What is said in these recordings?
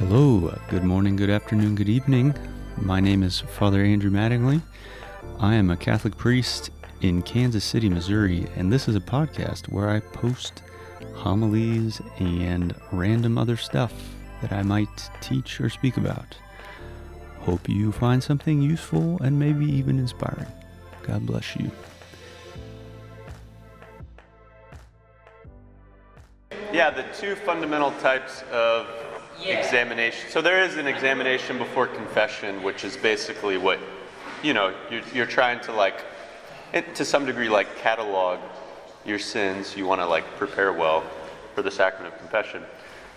Hello, good morning, good afternoon, good evening. My name is Father Andrew Mattingly. I am a Catholic priest in Kansas City, Missouri, and this is a podcast where I post homilies and random other stuff that I might teach or speak about. Hope you find something useful and maybe even inspiring. God bless you. Yeah, the two fundamental types of examination. So there is an examination before confession, which is basically what, you know, you're, you're trying to like, it, to some degree, like catalog your sins. You want to like prepare well for the sacrament of confession.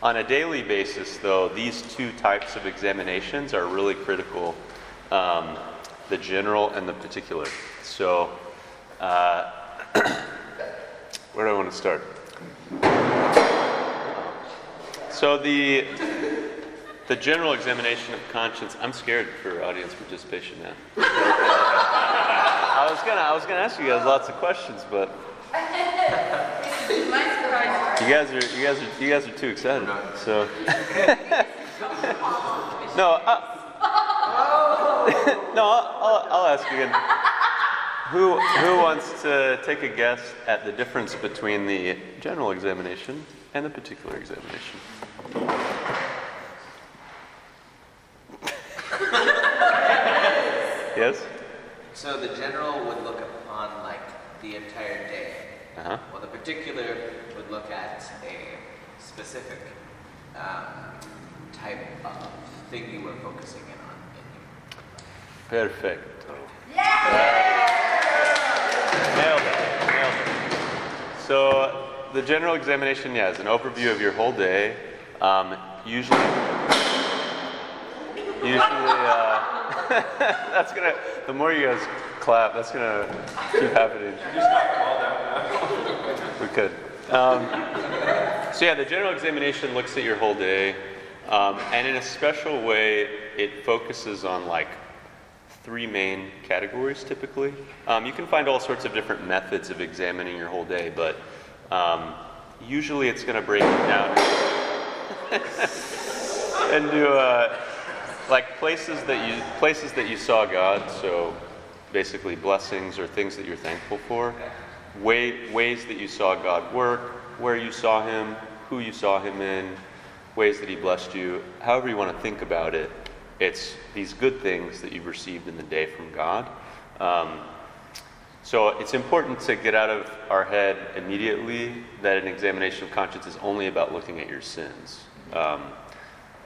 On a daily basis, though, these two types of examinations are really critical um, the general and the particular. So, uh, where do I want to start? So the the general examination of conscience. I'm scared for audience participation now. I was gonna I was gonna ask you guys lots of questions, but you guys are you guys are you guys are too excited. So no, uh, no, I'll, I'll, I'll ask you again. Who who wants to take a guess at the difference between the general examination and the particular examination? yes? So the general would look upon like the entire day, Uh-huh. while the particular would look at a specific um, type of thing you were focusing in on. Perfecto. Nailed it. Nailed it. So the general examination, yeah, is an overview of your whole day. Um, usually, usually, uh, that's gonna. The more you guys clap, that's gonna keep happening. We could. Um, so yeah, the general examination looks at your whole day, um, and in a special way, it focuses on like three main categories typically. Um, you can find all sorts of different methods of examining your whole day, but um, usually it's going to break it down and do uh, like places that you places that you saw God. So basically blessings or things that you're thankful for. Way, ways that you saw God work, where you saw Him, who you saw Him in, ways that He blessed you. However you want to think about it, it's these good things that you've received in the day from God. Um, so it's important to get out of our head immediately that an examination of conscience is only about looking at your sins. Um,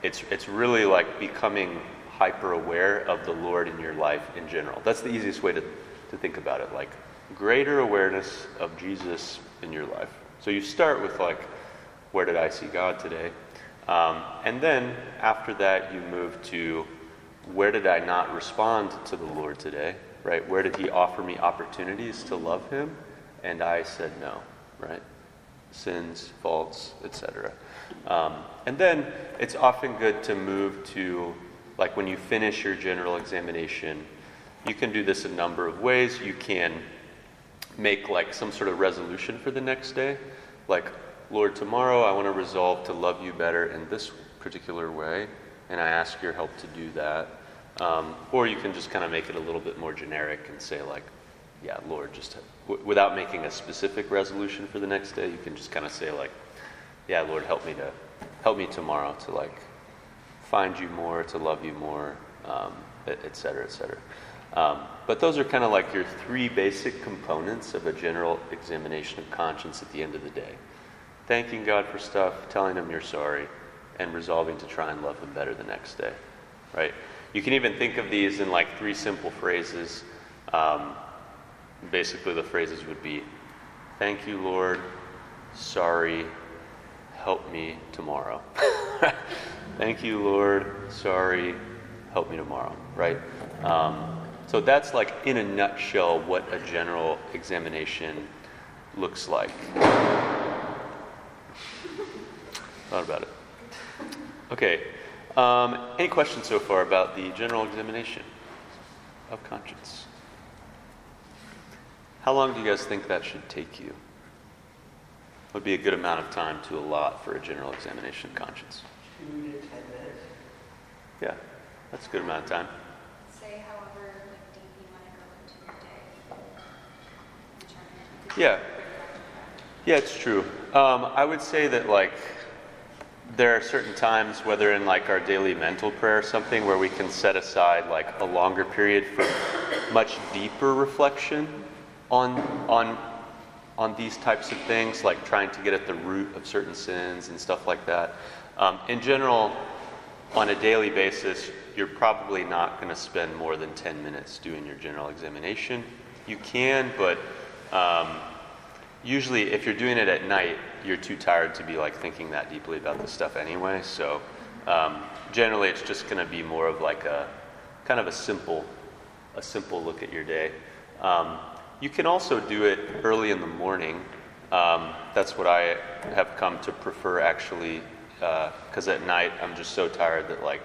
it's, it's really like becoming hyper aware of the Lord in your life in general. That's the easiest way to, to think about it. Like greater awareness of Jesus in your life. So you start with like, where did I see God today? Um, and then after that, you move to where did I not respond to the Lord today? Right? Where did He offer me opportunities to love Him? And I said no, right? Sins, faults, etc. Um, and then it's often good to move to, like when you finish your general examination, you can do this a number of ways. You can make like some sort of resolution for the next day, like Lord, tomorrow I want to resolve to love you better in this particular way, and I ask your help to do that. Um, or you can just kind of make it a little bit more generic and say, like, yeah, Lord, just w- without making a specific resolution for the next day, you can just kind of say, like, yeah, Lord, help me to help me tomorrow to like find you more, to love you more, um, et et cetera, et cetera. Um, but those are kind of like your three basic components of a general examination of conscience at the end of the day thanking God for stuff, telling Him you're sorry, and resolving to try and love Him better the next day, right? You can even think of these in like three simple phrases. Um, basically, the phrases would be, Thank you, Lord, sorry, help me tomorrow. Thank you, Lord, sorry, help me tomorrow, right? Um, so that's like, in a nutshell, what a general examination looks like. Thought about it. Okay. Um, any questions so far about the general examination of conscience? How long do you guys think that should take you? Would be a good amount of time to allot for a general examination of conscience. Two to ten minutes. Yeah, that's a good amount of time. Say however like deep you want to go into your day. Yeah. Yeah, it's true. Um, I would say that like there are certain times, whether in like our daily mental prayer or something, where we can set aside like a longer period for much deeper reflection on on on these types of things, like trying to get at the root of certain sins and stuff like that. Um, in general, on a daily basis, you're probably not going to spend more than 10 minutes doing your general examination. You can, but um, usually if you're doing it at night, you're too tired to be like thinking that deeply about this stuff anyway. So um, generally, it's just going to be more of like a kind of a simple, a simple look at your day. Um, you can also do it early in the morning. Um, that's what I have come to prefer actually, because uh, at night I'm just so tired that like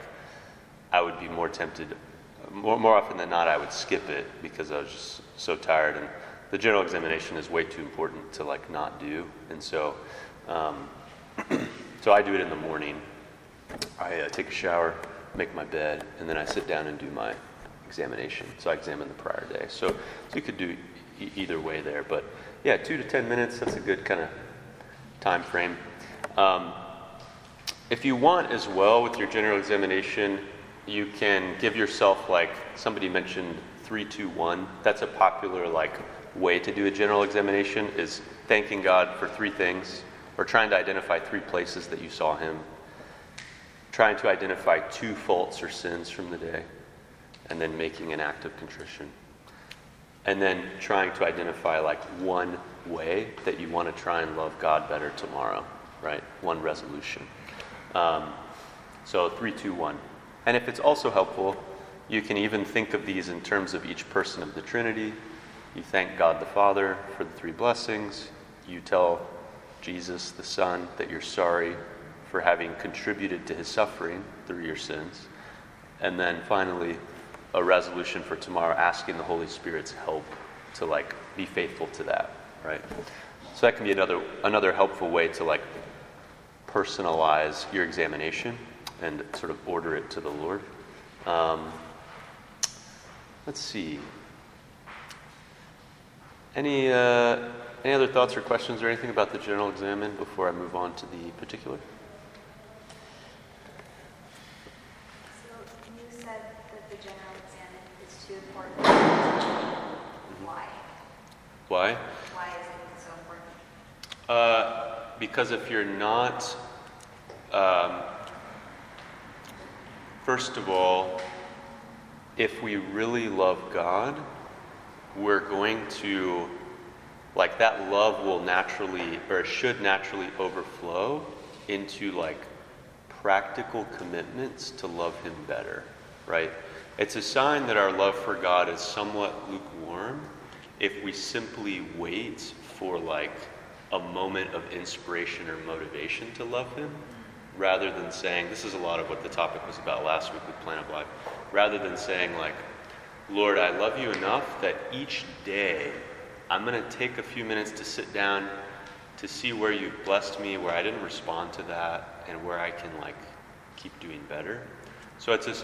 I would be more tempted. More, more often than not, I would skip it because I was just so tired. And the general examination is way too important to like not do. And so, um, so I do it in the morning. I uh, take a shower, make my bed, and then I sit down and do my examination. So I examine the prior day. So, so you could do either way there. But yeah, two to ten minutes, that's a good kind of time frame. Um, if you want as well with your general examination, you can give yourself like somebody mentioned three, two, one. That's a popular like way to do a general examination is thanking God for three things or trying to identify three places that you saw him, trying to identify two faults or sins from the day, and then making an act of contrition and then trying to identify like one way that you want to try and love God better tomorrow, right? One resolution. Um, so three, two, one. And if it's also helpful, you can even think of these in terms of each person of the Trinity. You thank God the Father for the three blessings. You tell Jesus the Son that you're sorry for having contributed to his suffering through your sins. And then finally, a resolution for tomorrow asking the Holy Spirit's help to like be faithful to that, right? So that can be another another helpful way to like personalize your examination and sort of order it to the Lord. Um, let's see. Any uh, any other thoughts or questions or anything about the general examen before I move on to the particular? Why? Why is it so important? Uh, because if you're not, um, first of all, if we really love God, we're going to, like, that love will naturally, or should naturally overflow into, like, practical commitments to love Him better, right? It's a sign that our love for God is somewhat lukewarm if we simply wait for like a moment of inspiration or motivation to love him rather than saying this is a lot of what the topic was about last week with plan of life rather than saying like lord i love you enough that each day i'm going to take a few minutes to sit down to see where you've blessed me where i didn't respond to that and where i can like keep doing better so it's this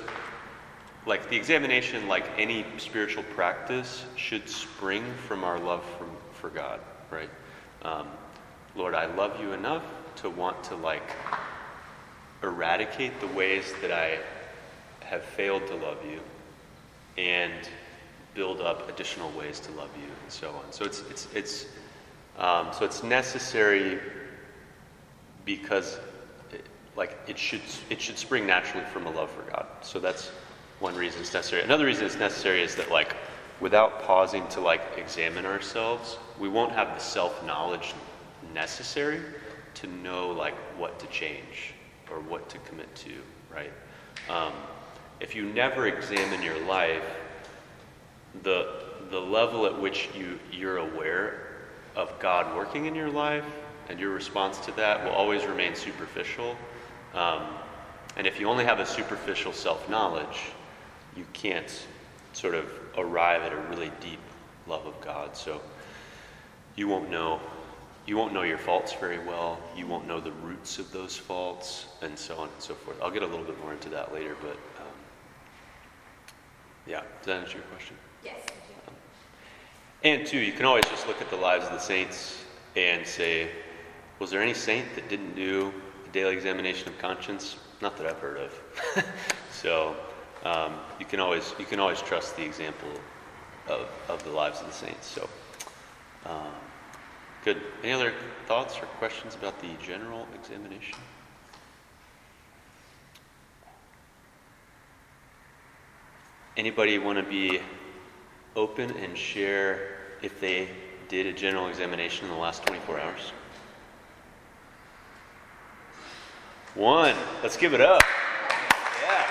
like the examination, like any spiritual practice, should spring from our love for God, right? Um, Lord, I love you enough to want to like eradicate the ways that I have failed to love you and build up additional ways to love you and so on. So it's it's it's um, so it's necessary because like it should it should spring naturally from a love for God. So that's one reason it's necessary. Another reason it's necessary is that like without pausing to like examine ourselves, we won't have the self-knowledge necessary to know like what to change or what to commit to, right? Um, if you never examine your life, the the level at which you you're aware of God working in your life and your response to that will always remain superficial. Um, and if you only have a superficial self knowledge, you can't sort of arrive at a really deep love of God. So you won't know you won't know your faults very well. You won't know the roots of those faults, and so on and so forth. I'll get a little bit more into that later, but um, Yeah, does that answer your question? Yes. thank you. And two, you can always just look at the lives of the saints and say, was there any saint that didn't do a daily examination of conscience? Not that I've heard of. so um, you can always you can always trust the example of, of the lives of the saints. So um, good. Any other thoughts or questions about the general examination? Anybody want to be open and share if they did a general examination in the last 24 hours? One. Let's give it up. Yeah.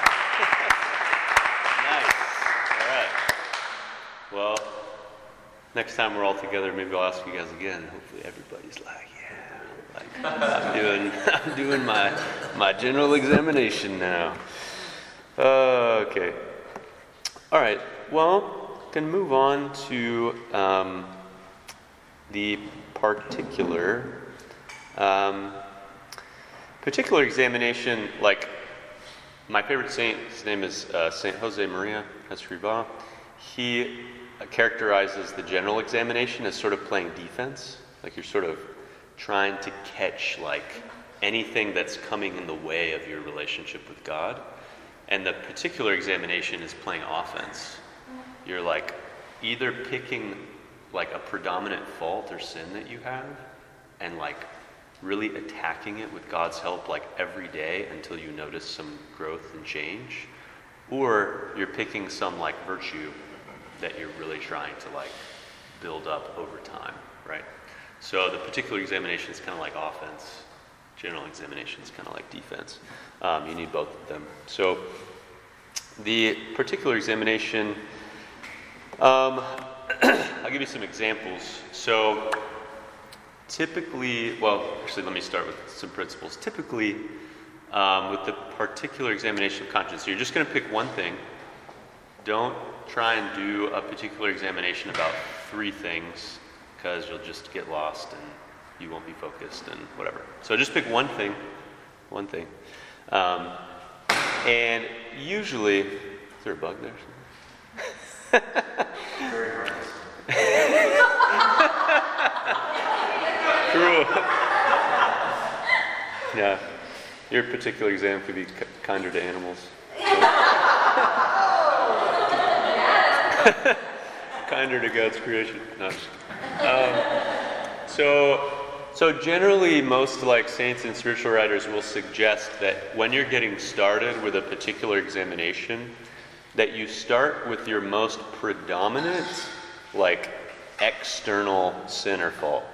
nice. All right. Well, next time we're all together, maybe I'll ask you guys again. Hopefully, everybody's like, yeah, like I'm doing, I'm doing my my general examination now. Uh, okay. All right. Well, can move on to um, the particular. Um, particular examination, like my favorite saint, his name is uh, Saint Jose Maria Escrivá. He characterizes the general examination as sort of playing defense, like you're sort of trying to catch like anything that's coming in the way of your relationship with God. And the particular examination is playing offense. You're like either picking like a predominant fault or sin that you have and like really attacking it with God's help like every day until you notice some growth and change, or you're picking some like virtue that you're really trying to like build up over time, right? So the particular examination is kind of like offense. General examination is kind of like defense. Um, you need both of them. So the particular examination, um, I'll give you some examples. So typically, well, actually, let me start with some principles. Typically, um, with the particular examination of conscience, you're just going to pick one thing. Don't try and do a particular examination about three things because you'll just get lost and you won't be focused and whatever. So just pick one thing, one thing. Um, and usually, is there a bug there? Very cursed. True. yeah. Your particular exam could be k- kinder to animals. kinder to God's creation. No, um, so, so generally, most like saints and spiritual writers will suggest that when you're getting started with a particular examination, that you start with your most predominant, like external sin or fault.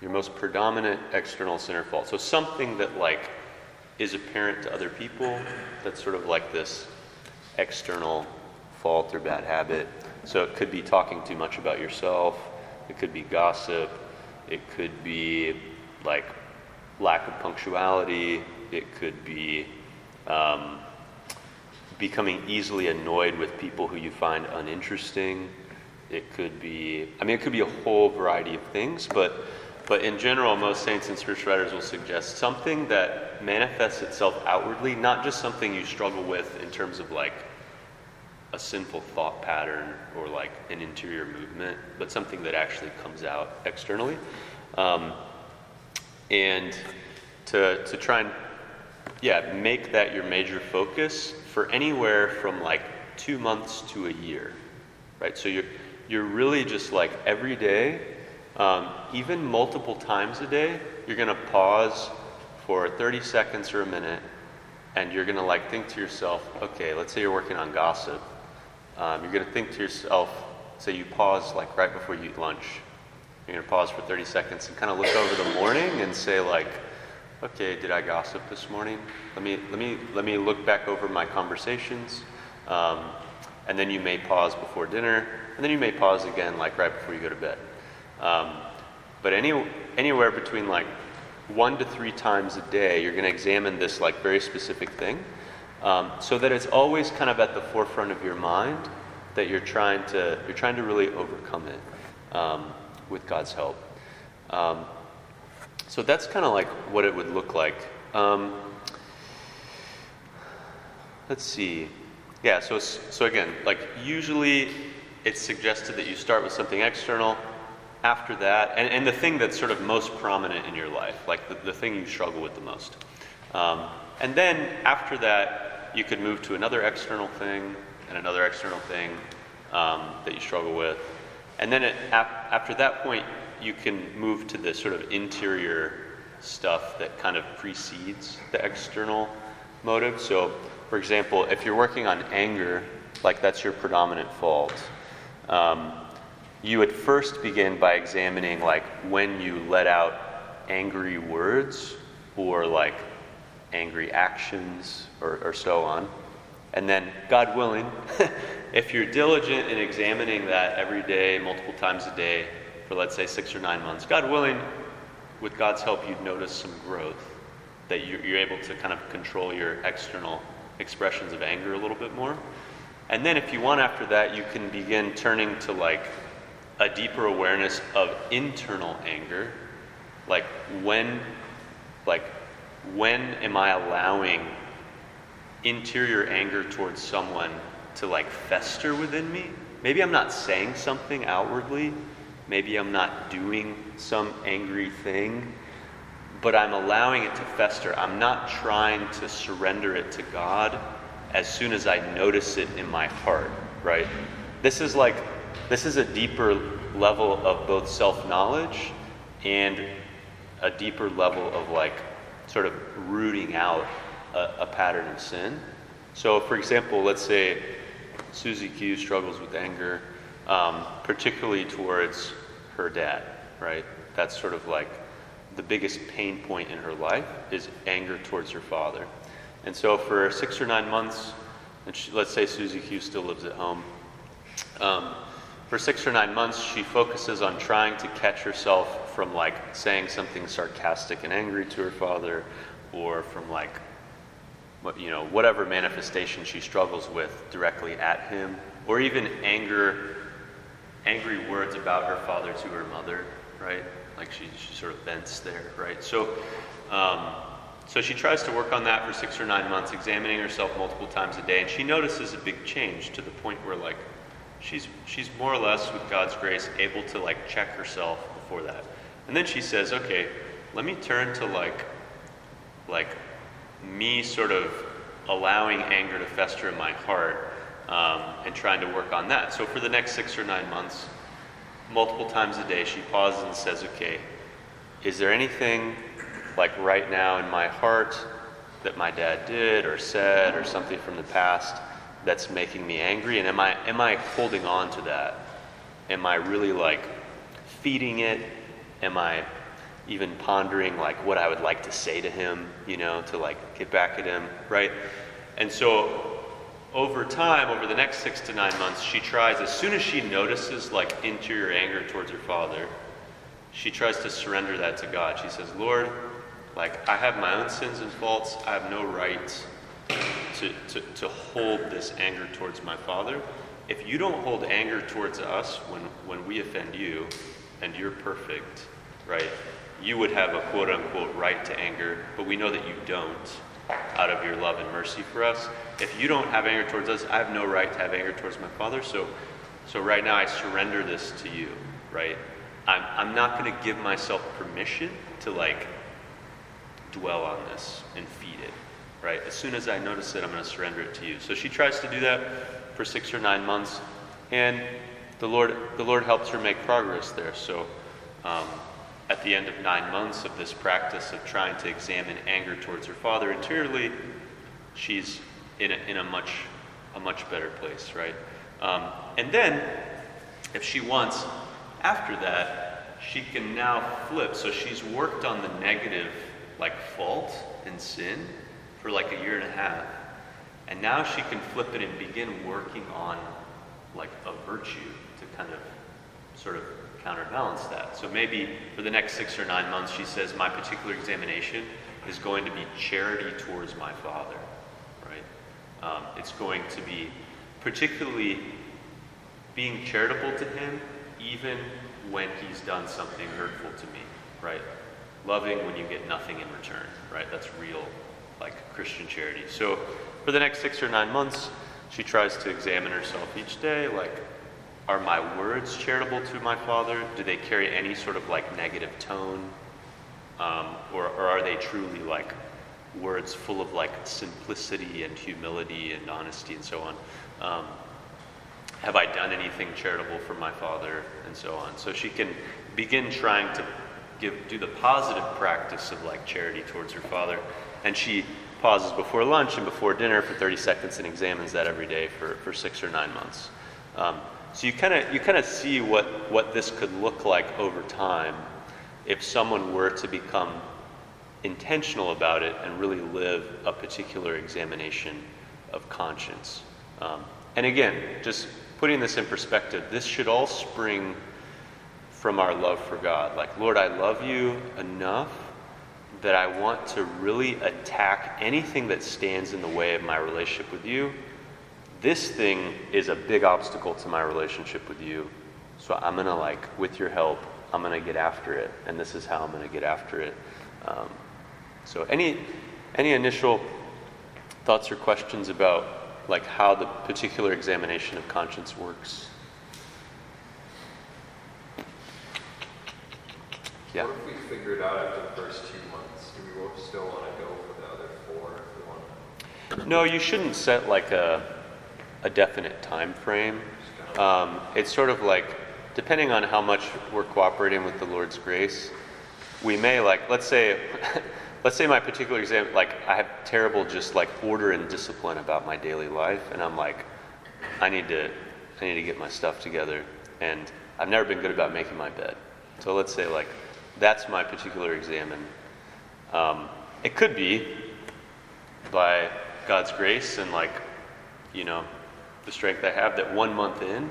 Your most predominant external sin or fault. So something that like is apparent to other people. That's sort of like this external fault or bad habit. So it could be talking too much about yourself. It could be gossip. It could be like lack of punctuality. It could be um, becoming easily annoyed with people who you find uninteresting. It could be, I mean, it could be a whole variety of things, but, but in general, most saints and spiritual writers will suggest something that manifests itself outwardly, not just something you struggle with in terms of like a sinful thought pattern or like an interior movement, but something that actually comes out externally. Um, and to, to try and, yeah, make that your major focus for anywhere from like two months to a year, right? So you're, you're really just like every day, um, even multiple times a day, you're going to pause for 30 seconds or a minute and you're going to like think to yourself, okay, let's say you're working on gossip. Um, you're going to think to yourself, say you pause like right before you eat lunch. You're going to pause for 30 seconds and kind of look over the morning and say like, okay, did I gossip this morning? Let me let me let me look back over my conversations. Um, and then you may pause before dinner, and then you may pause again like right before you go to bed. Um, but any anywhere between like one to three times a day, you're going to examine this like very specific thing, um, so that it's always kind of at the forefront of your mind that you're trying to you're trying to really overcome it um, with God's help. Um, so that's kind of like what it would look like. Um, let's see. Yeah, so, so again, like usually it's suggested that you start with something external. After that, and, and the thing that's sort of most prominent in your life, like the, the thing you struggle with the most. Um, and then after that, you could move to another external thing and another external thing um, that you struggle with. And then it, ap- after that point, you can move to the sort of interior stuff that kind of precedes the external motive. So, for example, if you're working on anger, like that's your predominant fault, um, you would first begin by examining like when you let out angry words or like angry actions or, or so on. And then, God willing, if you're diligent in examining that every day, multiple times a day, for let's say six or nine months, God willing, with God's help, you'd notice some growth. That you're, you're able to kind of control your external expressions of anger a little bit more. And then, if you want after that, you can begin turning to like a deeper awareness of internal anger. Like, when, like, when am I allowing interior anger towards someone to like fester within me. Maybe I'm not saying something outwardly, maybe I'm not doing some angry thing, but I'm allowing it to fester. I'm not trying to surrender it to God as soon as I notice it in my heart, right? This is like, this is a deeper level of both self knowledge and a deeper level of like sort of rooting out a, a pattern of sin. So, for example, let's say Susie Q struggles with anger, um, particularly towards her dad, right? That's sort of like the biggest pain point in her life is anger towards her father. And so, for six or nine months, and she, let's say Susie Q still lives at home, um, for six or nine months, she focuses on trying to catch herself from like saying something sarcastic and angry to her father, or from like, you know, whatever manifestation she struggles with directly at him, or even anger, angry words about her father to her mother, right? Like she, she sort of vents there, right? So, um, so she tries to work on that for six or nine months, examining herself multiple times a day, and she notices a big change to the point where like she's she's more or less with God's grace able to like check herself before that. And then she says, "Okay, let me turn to like like me sort of allowing anger to fester in my heart um, and trying to work on that." So for the next six or nine months, multiple times a day, she pauses and says, "Okay, is there anything like right now in my heart that my dad did or said or something from the past?" That's making me angry? And am i am i holding on to that? Am i really like feeding it? Am i even pondering like what i would like to say to him you know to like get back at him right? And so over time over the next six to nine months she tries as soon as she notices like interior anger towards her father she tries to surrender that to god. She says lord like i have my own sins and faults. I have no right to, to, to hold this anger towards my father. If you don't hold anger towards us when, when we offend you, and you're perfect, right? You would have a quote unquote right to anger, but we know that you don't out of your love and mercy for us. If you don't have anger towards us, I have no right to have anger towards my father. So, so right now I surrender this to you, right? I'm, I'm not going to give myself permission to like dwell on this and right? As soon as I notice it, I'm going to surrender it to you. So she tries to do that for six or nine months, and the Lord, the Lord helps her make progress there. So um, at the end of nine months of this practice of trying to examine anger towards her father interiorly, she's in a, in a much a much better place, right? Um, and then, if she wants, after that, she can now flip. So she's worked on the negative, like fault and sin, for like a year and a half. And now she can flip it and begin working on like a virtue to kind of sort of counterbalance that. So maybe for the next six or nine months, she says, My particular examination is going to be charity towards my father, right? Um, it's going to be particularly being charitable to him even when he's done something hurtful to me, right? Loving when you get nothing in return, right? That's real like Christian charity. So for the next six or nine months, she tries to examine herself each day, like, are my words charitable to my father? Do they carry any sort of like negative tone? Um, or, or are they truly like words full of like simplicity and humility and honesty and so on? Um, have I done anything charitable for my father and so on? So she can begin trying to give do the positive practice of like charity towards her father, and she pauses before lunch and before dinner for 30 seconds and examines that every day for, for six or nine months. Um, so you kind of you kind of see what what this could look like over time if someone were to become intentional about it and really live a particular examination of conscience. Um, and again, just putting this in perspective, this should all spring from our love for God. Like, Lord, I love you enough that I want to really attack anything that stands in the way of my relationship with you. This thing is a big obstacle to my relationship with you. So I'm going to, like, with your help, I'm going to get after it. And this is how I'm going to get after it. Um, so, any, any initial thoughts or questions about like how the particular examination of conscience works? Yeah. What if we figure it out after the first two months? Do we still want to go for the other four if we want to? No, you shouldn't set like a, a definite time frame. Um, it's sort of like, depending on how much we're cooperating with the Lord's grace, we may like, let's say, let's say my particular example, like I have terrible just like order and discipline about my daily life, and I'm like, I need to, I need to get my stuff together, and I've never been good about making my bed. So let's say like that's my particular examine. Um, it could be by God's grace and like, you know, the strength I have that one month in,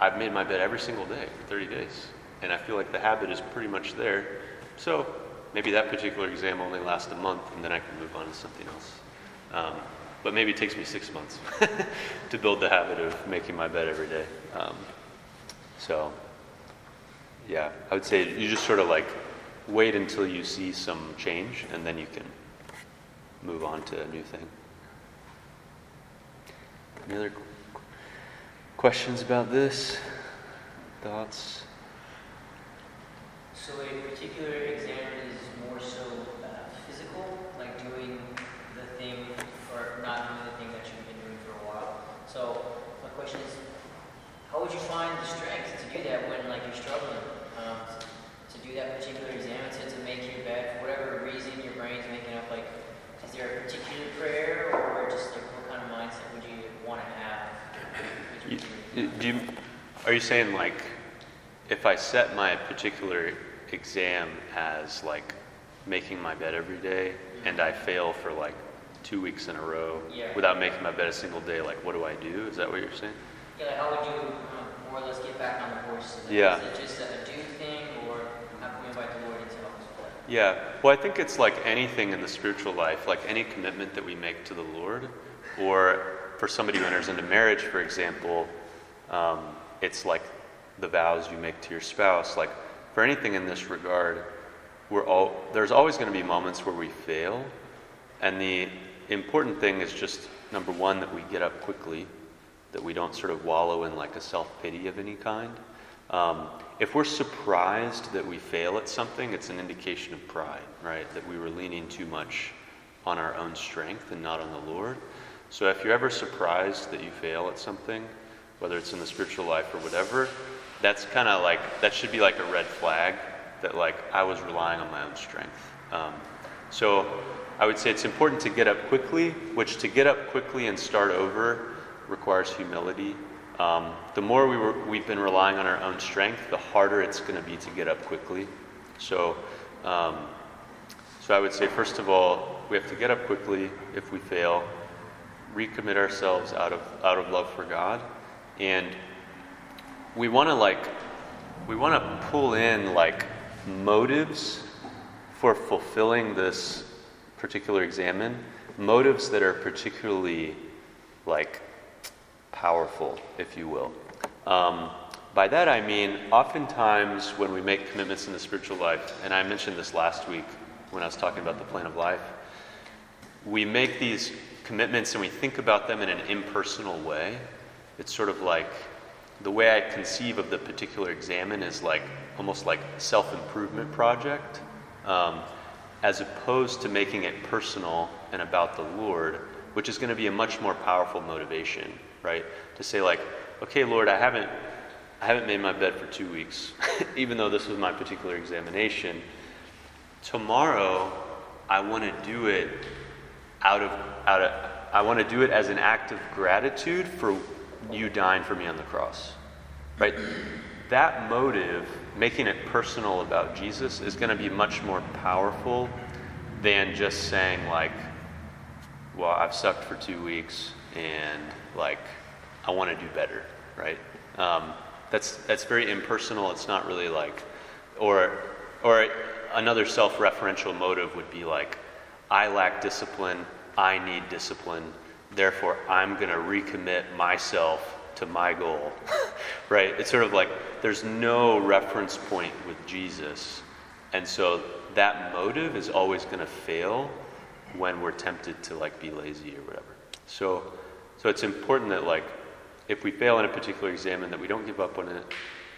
I've made my bed every single day for 30 days. And I feel like the habit is pretty much there. So maybe that particular exam only lasts a month and then I can move on to something else. Um, but maybe it takes me six months to build the habit of making my bed every day. Um, so yeah, I would say you just sort of like wait until you see some change and then you can move on to a new thing. Any other questions about this? Thoughts? So, a particular exam is more so uh, physical, like doing the thing or not doing the thing that you've been doing for a while. So, my question is, how would you find the strength to do that when, like, you're struggling? um, to do that particular exam to, to make your bed for whatever reason your brain's making up like is there a particular prayer or just like what kind of mindset would you want to have you, do you, are you saying like if i set my particular exam as like making my bed every day and i fail for like two weeks in a row yeah. without making my bed a single day like what do i do? Is that what you're saying? Yeah like how would you um, more or less get back on the horse yeah is it just a do thing or how can we invite the lord into us play yeah. Well i think it's like anything in the spiritual life like any commitment that we make to the lord or for somebody who enters into marriage for example um, it's like the vows you make to your spouse like for anything in this regard we're all there's always going to be moments where we fail and the important thing is just number one that we get up quickly that we don't sort of wallow in like a self pity of any kind. Um, if we're surprised that we fail at something, it's an indication of pride, right? That we were leaning too much on our own strength and not on the Lord. So if you're ever surprised that you fail at something, whether it's in the spiritual life or whatever, that's kind of like, that should be like a red flag that like I was relying on my own strength. Um, so I would say it's important to get up quickly, which to get up quickly and start over requires humility. Um, the more we were, we've been relying on our own strength, the harder it's going to be to get up quickly. So, um, so I would say, first of all, we have to get up quickly if we fail, recommit ourselves out of out of love for God, and we want to like we want to pull in like motives for fulfilling this particular examen, motives that are particularly like powerful, if you will. Um, by that I mean, oftentimes when we make commitments in the spiritual life, and I mentioned this last week when I was talking about the plan of life, we make these commitments and we think about them in an impersonal way, it's sort of like the way I conceive of the particular examen is like almost like self-improvement project, um, as opposed to making it personal and about the Lord, which is going to be a much more powerful motivation, right? To say like, okay, Lord, I haven't, I haven't made my bed for two weeks, even though this was my particular examination. Tomorrow, I want to do it out of, out of, I want to do it as an act of gratitude for you dying for me on the cross. Right? That motive, making it personal about Jesus, is going to be much more powerful than just saying, like, well, I've sucked for two weeks and, like, I want to do better, right? Um, that's, that's very impersonal. It's not really like, or, or another self referential motive would be like, I lack discipline, I need discipline, therefore I'm going to recommit myself to my goal. right? It's sort of like there's no reference point with Jesus. And so that motive is always going to fail when we're tempted to like be lazy or whatever. So so it's important that like if we fail in a particular exam and that we don't give up on it,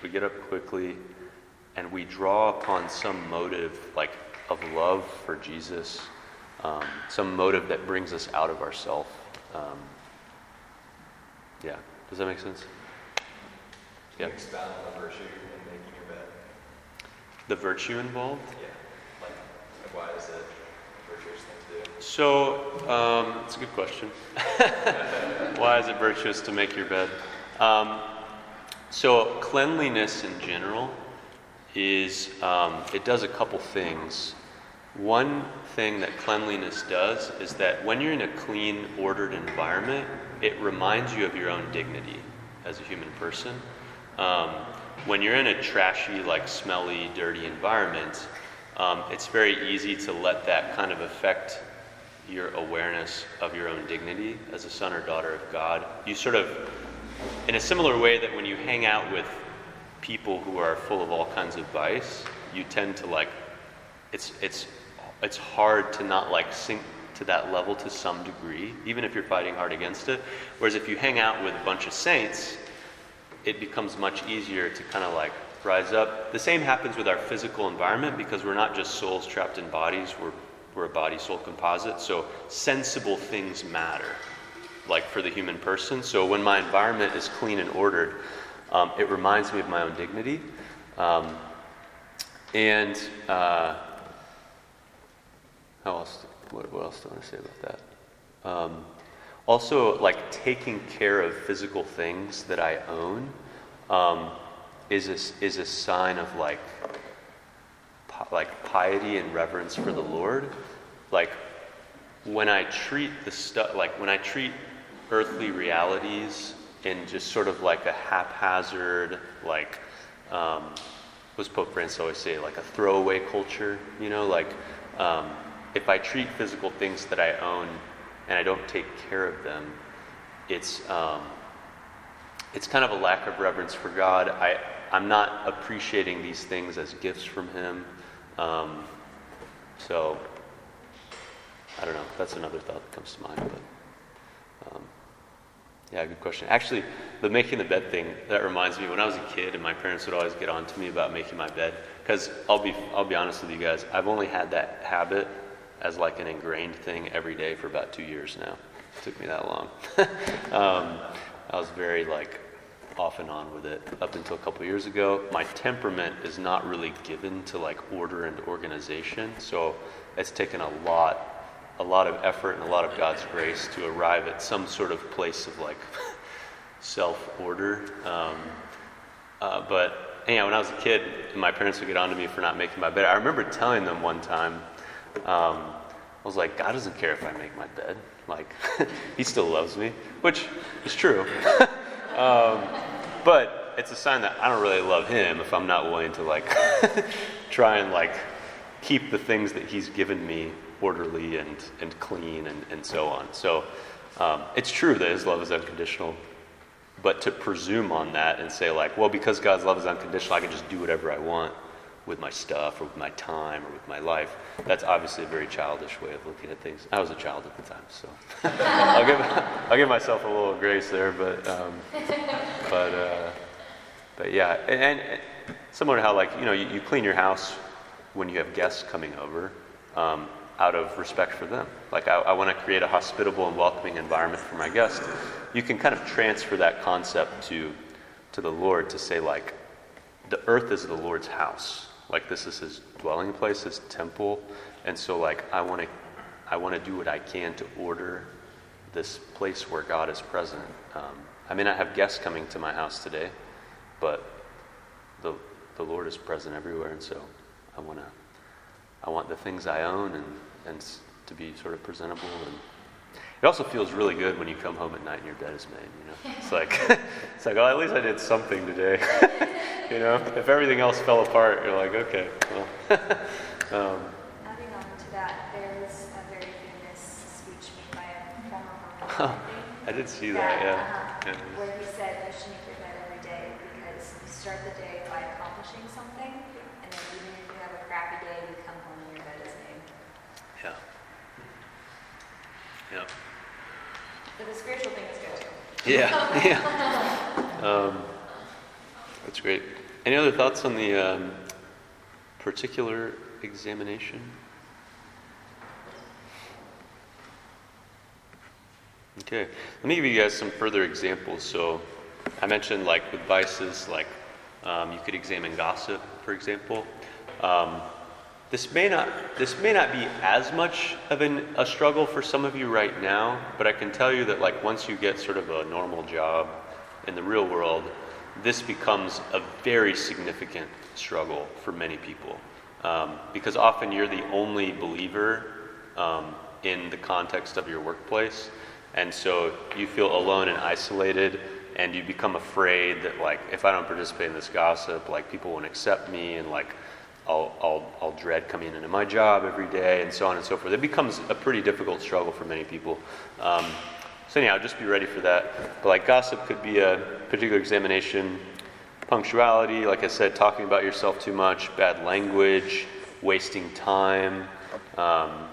we get up quickly and we draw upon some motive like of love for Jesus, um, some motive that brings us out of ourself. Um, yeah. Does that make sense? Yeah. Expound on the virtue in making your bed. The virtue involved? Yeah. Like, why is it a virtuous thing to do? So, um, it's a good question. why is it virtuous to make your bed? Um, so, cleanliness in general is, um, it does a couple things. One thing that cleanliness does is that when you're in a clean, ordered environment, it reminds you of your own dignity as a human person. Um, when you're in a trashy, like smelly, dirty environment, um, it's very easy to let that kind of affect your awareness of your own dignity as a son or daughter of God. You sort of, in a similar way that when you hang out with people who are full of all kinds of vice, you tend to like, it's, it's it's hard to not like sink to that level to some degree, even if you're fighting hard against it. Whereas if you hang out with a bunch of saints, it becomes much easier to kind of like rise up. The same happens with our physical environment because we're not just souls trapped in bodies, we're, we're a body soul composite. So sensible things matter, like for the human person. So when my environment is clean and ordered, um, it reminds me of my own dignity. Um, and uh, how else? What, what else do I want to say about that? Um, also, like taking care of physical things that I own um, is a, is a sign of like like piety and reverence for the Lord. Like when I treat the stuff, like when I treat earthly realities in just sort of like a haphazard, like um, Pope Francis always say, like a throwaway culture, you know, like um, if I treat physical things that I own and I don't take care of them, it's um, it's kind of a lack of reverence for God. I I'm not appreciating these things as gifts from Him. Um, so I don't know. That's another thought that comes to mind. But um, yeah, good question. Actually, the making the bed thing that reminds me when I was a kid and my parents would always get on to me about making my bed because I'll be I'll be honest with you guys. I've only had that habit as like an ingrained thing every day for about two years now. It took me that long. um, I was very like off and on with it up until a couple years ago. My temperament is not really given to like order and organization, so it's taken a lot, a lot of effort and a lot of God's grace to arrive at some sort of place of like self order. Um, uh, but yeah, when I was a kid, my parents would get on to me for not making my bed. I remember telling them one time um, I was like, God doesn't care if I make my bed. Like, He still loves me, which is true. um, but it's a sign that I don't really love Him if I'm not willing to like try and like keep the things that He's given me orderly and, and clean and, and so on. So um, it's true that His love is unconditional, but to presume on that and say like, well, because God's love is unconditional, I can just do whatever I want. With my stuff or with my time or with my life. That's obviously a very childish way of looking at things. I was a child at the time, so I'll give I'll give myself a little grace there, but um, but uh, but yeah, and, and similar to how like you know you, you, clean your house when you have guests coming over. Um, out of respect for them. Like, I, I want to create a hospitable and welcoming environment for my guests. You can kind of transfer that concept to, to the Lord to say, like, the earth is the Lord's house. Like, this is his dwelling place, his temple. And so, like, I want to I want to do what I can to order this place where God is present. Um, I may not have guests coming to my house today, but the, the Lord is present everywhere. And so I want to I want the things I own and, and to be sort of presentable. And it also feels really good when you come home at night and your bed is made. You know, it's like it's like oh, at least I did something today. you know, if everything else fell apart, you're like, okay, well. um, Adding on to that, there was a very famous speech made by a former I did see that, that yeah. Uh-huh, yeah. Where he said you should make your bed every day because you start the day by accomplishing something, and then even if you have a crappy day, you come home and your bed is made. yeah. Yeah. But the spiritual thing is good too. Yeah, yeah. Um, that's great. Any other thoughts on the um, particular examination? Okay, let me give you guys some further examples. So, I mentioned like with vices, like um, you could examine gossip, for example. Um, this may not, this may not be as much of an, a struggle for some of you right now, but I can tell you that like once you get sort of a normal job in the real world, this becomes a very significant struggle for many people. Um, because often you're the only believer um, in the context of your workplace. And so you feel alone and isolated, and you become afraid that, like, if I don't participate in this gossip, like, people won't accept me, and, like, I'll, I'll, I'll dread coming into my job every day, and so on and so forth. It becomes a pretty difficult struggle for many people. Um, so, anyhow, just be ready for that. But, like, gossip could be a particular examination. Punctuality, like I said, talking about yourself too much, bad language, wasting time, um,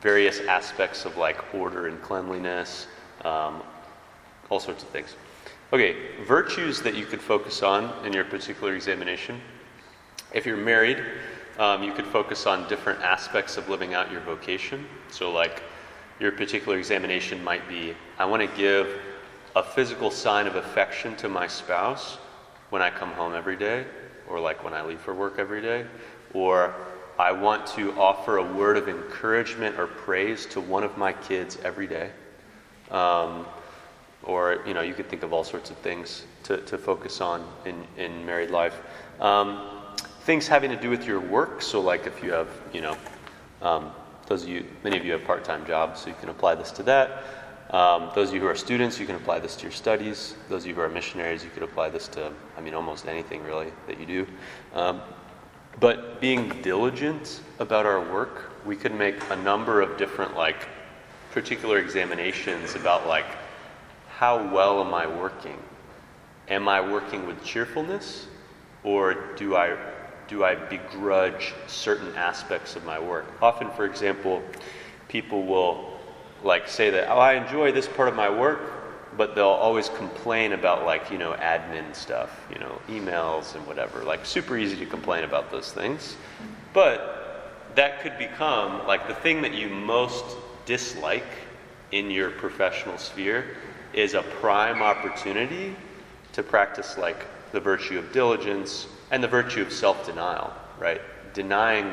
various aspects of like order and cleanliness, um, all sorts of things. Okay, virtues that you could focus on in your particular examination. If you're married, um, you could focus on different aspects of living out your vocation. So, like, your particular examination might be I want to give a physical sign of affection to my spouse when I come home every day, or like when I leave for work every day, or I want to offer a word of encouragement or praise to one of my kids every day. Um, or, you know, you could think of all sorts of things to, to focus on in, in married life. Um, things having to do with your work. So, like if you have, you know, um, those of you, many of you have part-time jobs, so you can apply this to that. Um, those of you who are students, you can apply this to your studies. Those of you who are missionaries, you could apply this to, I mean, almost anything really that you do. Um, but being diligent about our work, we could make a number of different, like, particular examinations about, like, how well am I working? Am I working with cheerfulness? Or do I do I begrudge certain aspects of my work? Often, for example, people will like say that, oh, I enjoy this part of my work, but they'll always complain about like, you know, admin stuff, you know, emails and whatever. Like super easy to complain about those things. But that could become like the thing that you most dislike in your professional sphere is a prime opportunity to practice like the virtue of diligence and the virtue of self denial, right? Denying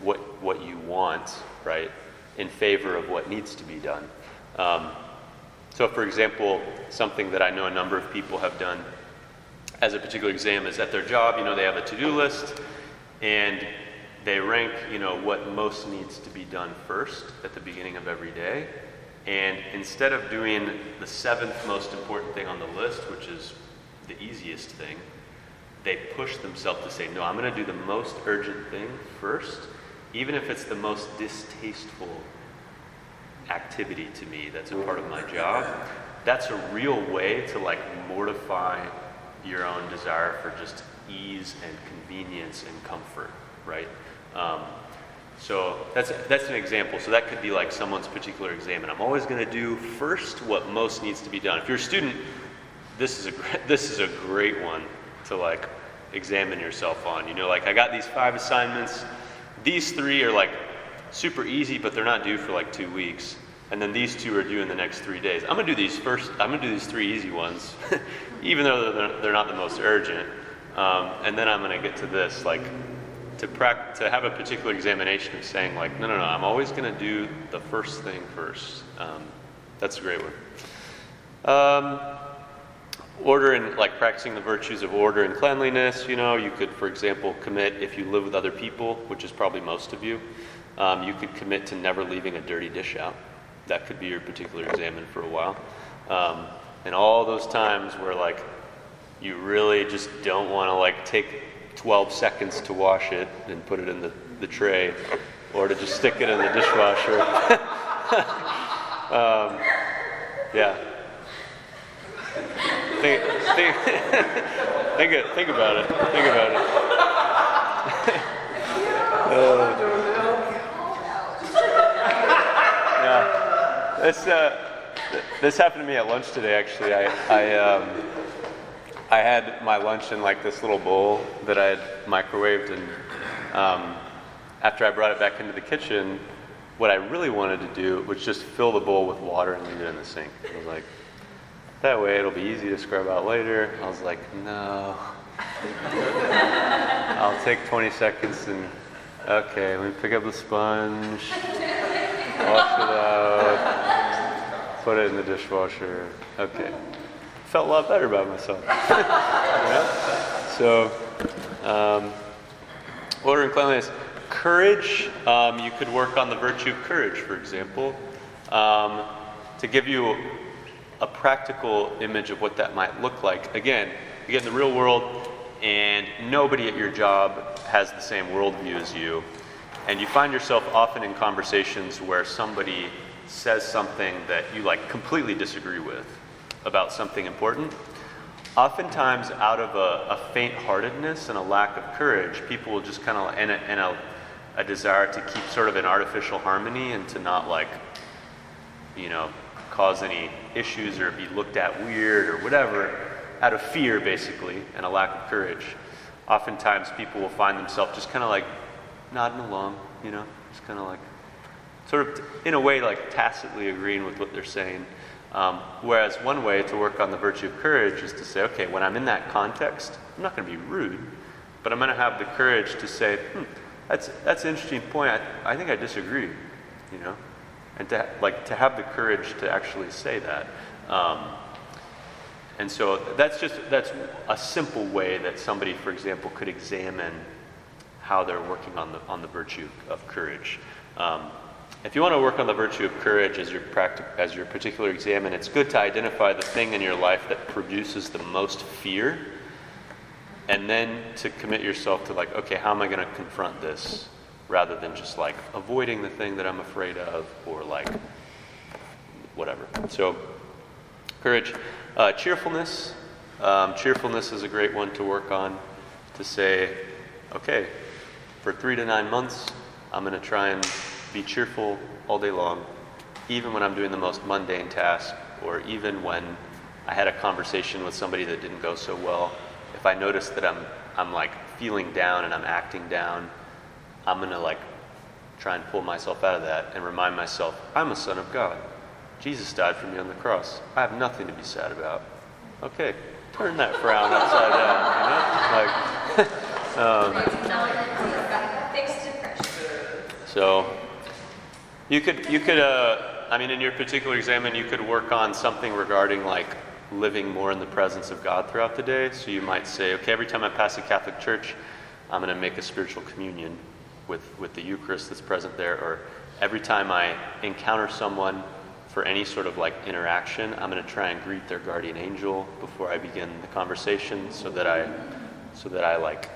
what, what you want, right, in favor of what needs to be done. Um, so, for example, something that I know a number of people have done as a particular exam is at their job, you know, they have a to do list and they rank, you know, what most needs to be done first at the beginning of every day. And instead of doing the seventh most important thing on the list, which is the easiest thing, they push themselves to say, no, I'm going to do the most urgent thing first, even if it's the most distasteful activity to me that's a part of my job. That's a real way to like mortify your own desire for just ease and convenience and comfort, right? Um, so that's that's an example. So that could be like someone's particular exam, and I'm always going to do first what most needs to be done. If you're a student, this is a this is a great one to like examine yourself on. You know, like I got these five assignments. These three are like super easy, but they're not due for like two weeks. And then these two are due in the next three days. I'm gonna do these first. I'm gonna do these three easy ones, even though they're, they're not the most urgent. Um, and then I'm gonna get to this, like to prac- to have a particular examination of saying like, no, no, no. I'm always gonna do the first thing first. Um, that's a great one. Um, order and like practicing the virtues of order and cleanliness you know you could for example commit if you live with other people which is probably most of you um, you could commit to never leaving a dirty dish out. That could be your particular examen for a while. Um, and all those times where like you really just don't want to like take 12 seconds to wash it and put it in the, the tray or to just stick it in the dishwasher. Um, yeah think, think, think, it- think about it. Think about it. Uh, yeah. This, uh, th- this happened to me at lunch today, actually. I, I, um, I had my lunch in like this little bowl that I had microwaved, and um, after I brought it back into the kitchen, what I really wanted to do was just fill the bowl with water and leave it in the sink. I was like, that way it'll be easy to scrub out later. I was like, no. I'll take 20 seconds and, okay, let me pick up the sponge, wash it out, put it in the dishwasher. Okay. Felt a lot better about myself. Yeah? So, um, order and cleanliness. Courage, um, you could work on the virtue of courage, for example. Um, to give you a practical image of what that might look like. Again, you get in the real world, and nobody at your job has the same worldview as you. And you find yourself often in conversations where somebody says something that you like completely disagree with about something important. Oftentimes, out of a, a faint heartedness and a lack of courage, people will just kind of, and, a, and a, a desire to keep sort of an artificial harmony and to not like, you know, cause any issues or be looked at weird or whatever, out of fear, basically, and a lack of courage. Oftentimes, people will find themselves just kind of like nodding along, you know, just kind of like, sort of in a way, like tacitly agreeing with what they're saying. Um, whereas one way to work on the virtue of courage is to say, okay, when I'm in that context, I'm not going to be rude, but I'm going to have the courage to say, hmm, that's that's an interesting point. I, I think I disagree, you know, and to like to have the courage to actually say that. Um, and so that's just that's a simple way that somebody, for example, could examen how they're working on the on the virtue of courage. Um, if you want to work on the virtue of courage as your practic- as your particular examine, it's good to identify the thing in your life that produces the most fear, and then to commit yourself to like, okay, how am I going to confront this, rather than just like avoiding the thing that I'm afraid of or like whatever. So, courage, uh, cheerfulness. Um, cheerfulness is a great one to work on. To say, okay, for three to nine months, I'm going to try and be cheerful all day long, even when I'm doing the most mundane task, or even when I had a conversation with somebody that didn't go so well. If I notice that I'm, I'm like feeling down and I'm acting down, I'm gonna like try and pull myself out of that and remind myself, I'm a son of God. Jesus died for me on the cross. I have nothing to be sad about. Okay, turn that frown upside down. You know, like, um, so you could you could uh, I mean in your particular examen you could work on something regarding like living more in the presence of God throughout the day. So you might say, okay, every time I pass a Catholic church, I'm going to make a spiritual communion with with the Eucharist that's present there, or every time I encounter someone for any sort of like interaction, I'm going to try and greet their guardian angel before I begin the conversation, so that I so that I like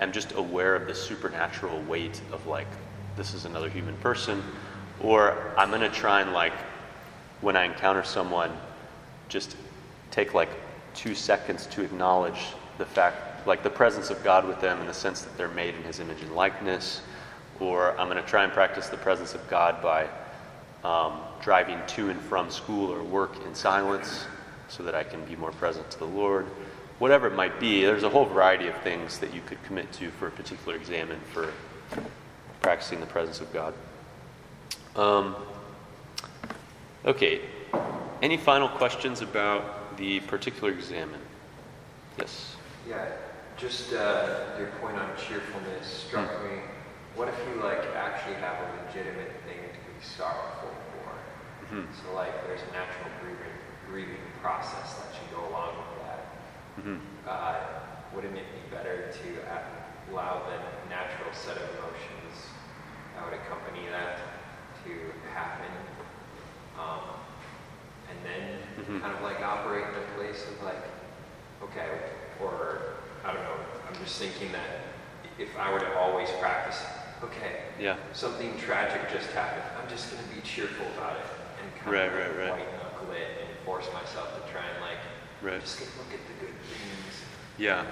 am just aware of the supernatural weight of like this is another human person. Or i'm going to try and like when i encounter someone just take like two seconds to acknowledge the fact like the presence of God with them in the sense that they're made in His image and likeness, or I'm going to try and practice the presence of God by um, driving to and from school or work in silence so that I can be more present to the Lord. Whatever it might be, there's a whole variety of things that you could commit to for a particular exam and for practicing the presence of God. Um, okay, any final questions about the particular examen? Yes. Yeah, just uh, your point on cheerfulness struck Hmm. me. What if you like actually have a legitimate thing to be sorrowful for? Mhm. So like, there's a natural grieving, grieving process that should go along with that. Mhm. Uh, wouldn't it be better to allow the natural set of emotions that would accompany that to happen, um, and then Mhm. kind of like operate in a place of like, okay, or I don't know. I'm just thinking that if I were to always practice, okay, Yeah. something tragic just happened. I'm just going to be cheerful about it and kind Right, of like right, right. white knuckle it and force myself to try and like Right. just get, look at the good things. Yeah.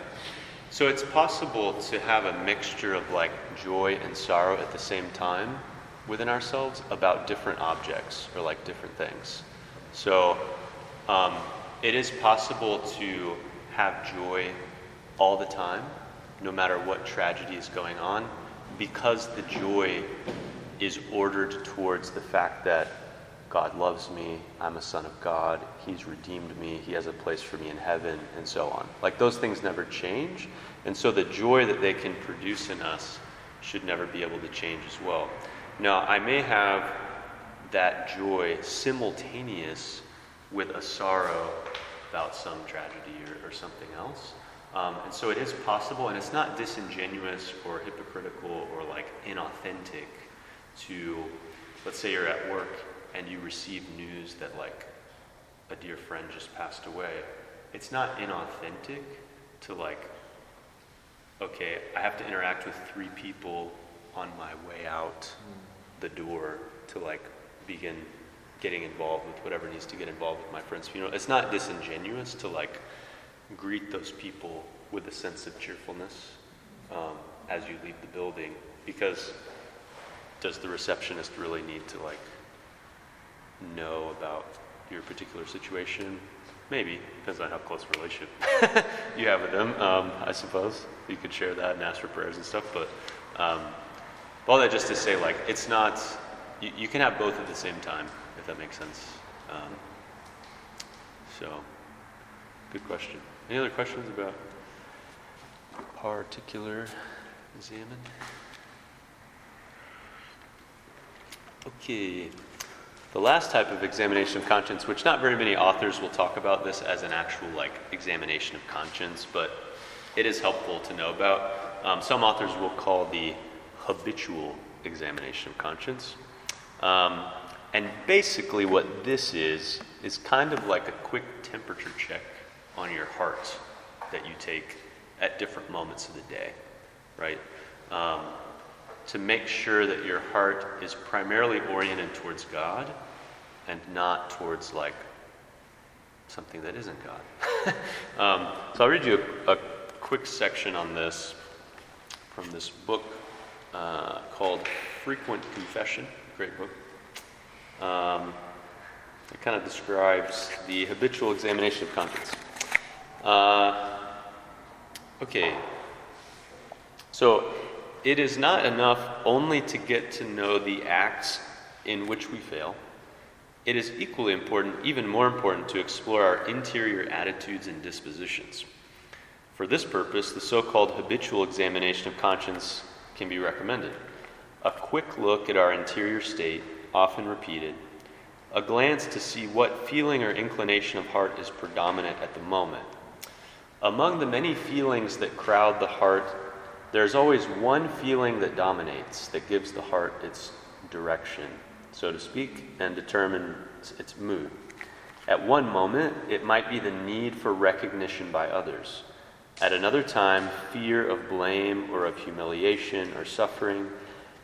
So it's possible to have a mixture of like joy and sorrow at the same time within ourselves about different objects or like different things. So um, it is possible to have joy all the time, no matter what tragedy is going on, because the joy is ordered towards the fact that God loves me, I'm a son of God, He's redeemed me, He has a place for me in heaven, and so on. Like those things never change. And so the joy that they can produce in us should never be able to change as well. Now, I may have that joy simultaneous with a sorrow about some tragedy or, or something else. Um, and so it is possible, and it's not disingenuous or hypocritical or like inauthentic to, let's say you're at work and you receive news that like a dear friend just passed away. It's not inauthentic to like, okay, I have to interact with three people on my way out the door to like begin getting involved with whatever needs to get involved with my friend's funeral. It's not disingenuous to like greet those people with a sense of cheerfulness um, as you leave the building because does the receptionist really need to like know about your particular situation? Maybe depends on how close a relationship you have with them. Um, I suppose you could share that and ask for prayers and stuff. But um, all that just to say, like, it's not. You, you can have both at the same time, if that makes sense. Um, so, good question. Any other questions about particular examen? Okay. The last type of examination of conscience, which not very many authors will talk about this as an actual like examination of conscience, but it is helpful to know about. Um, some authors will call the habitual examination of conscience. Um, and basically, what this is, is kind of like a quick temperature check on your heart that you take at different moments of the day, right? Um, to make sure that your heart is primarily oriented towards God and not towards like something that isn't God. um, so I'll read you a, a, quick section on this from this book uh, called Frequent Confession, great book. Um, it kind of describes the habitual examination of conscience. Uh, okay, so it is not enough only to get to know the acts in which we fail. It is equally important, even more important, to explore our interior attitudes and dispositions. For this purpose, the so called habitual examination of conscience can be recommended. A quick look at our interior state, often repeated, a glance to see what feeling or inclination of heart is predominant at the moment. Among the many feelings that crowd the heart, there's always one feeling that dominates, that gives the heart its direction, so to speak, and determines its mood. At one moment, it might be the need for recognition by others. At another time, fear of blame or of humiliation or suffering.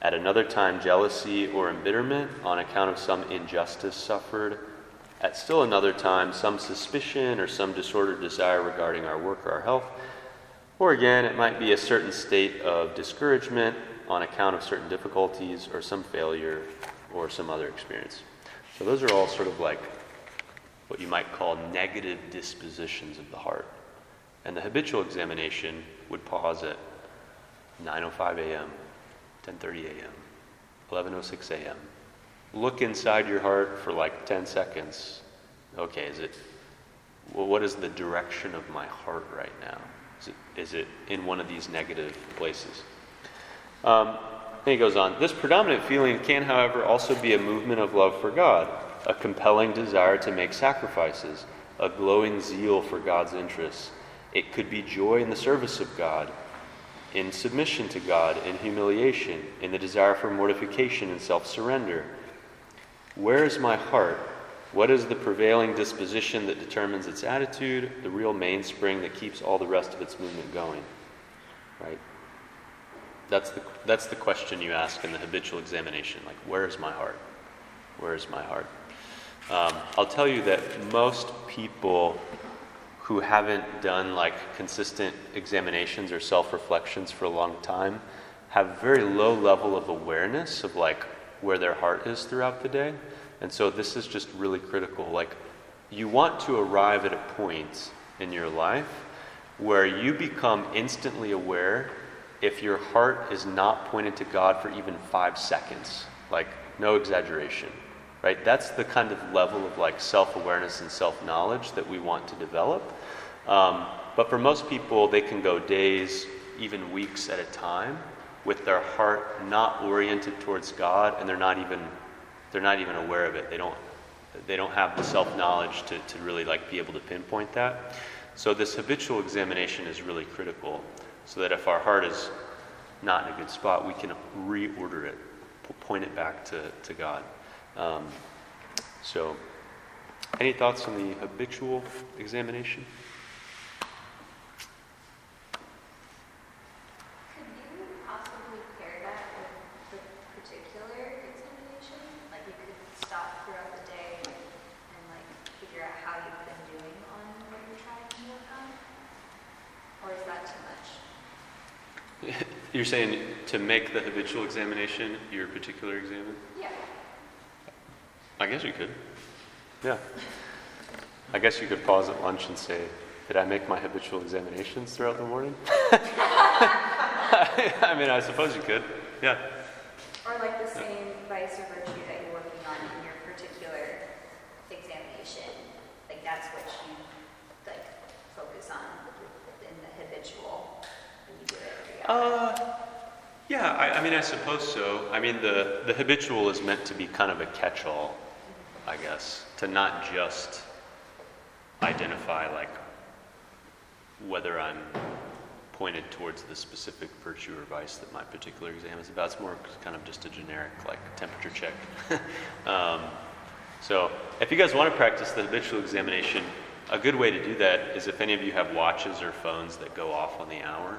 At another time, jealousy or embitterment on account of some injustice suffered. At still another time, some suspicion or some disordered desire regarding our work or our health Or again, it might be a certain state of discouragement on account of certain difficulties or some failure or some other experience. So those are all sort of like what you might call negative dispositions of the heart. And the habitual examination would pause at 9:05 a.m., 10:30 a.m., 11:06 a.m. Look inside your heart for like 10 seconds. Okay, is it well, what is the direction of my heart right now? Is it, is it in one of these negative places? Um, and he goes on. This predominant feeling can, however, also be a movement of love for God, a compelling desire to make sacrifices, a glowing zeal for God's interests. It could be joy in the service of God, in submission to God, in humiliation, in the desire for mortification and self surrender. Where is my heart? What is the prevailing disposition that determines its attitude, the real mainspring that keeps all the rest of its movement going? Right? That's the, that's the question you ask in the habitual examination. Like, where is my heart? Where is my heart? Um, I'll tell you that most people who haven't done like consistent examinations or self reflections for a long time have very low level of awareness of like where their heart is throughout the day. And so this is just really critical. Like, you want to arrive at a point in your life where you become instantly aware if your heart is not pointed to God for even five seconds. Like, no exaggeration, right? That's the kind of level of like self awareness and self knowledge that we want to develop. Um, but for most people, they can go days, even weeks at a time with their heart not oriented towards God and they're not even they're not even aware of it. They don't they don't have the self-knowledge to, to really like be able to pinpoint that. So this habitual examination is really critical so that if our heart is not in a good spot, we can reorder it, point it back to, to God. Um, so, any thoughts on the habitual examination? You're saying to make the habitual examination your particular examen? Yeah. I guess you could. Yeah. I guess you could pause at lunch and say, Did I make my habitual examinations throughout the morning? I mean, I suppose you could. Yeah. Or like the same vice or virtue that you're working on in your particular examination. Like that's what you like focus on in the habitual when you do it every uh, yeah, I, I, mean, I suppose so. I mean, the, the habitual is meant to be kind of a catch all, I guess, to not just identify, like, whether I'm pointed towards the specific virtue or vice that my particular exam is about. It's more kind of just a generic, like, temperature check. um, so, if you guys want to practice the habitual examination, a good way to do that is if any of you have watches or phones that go off on the hour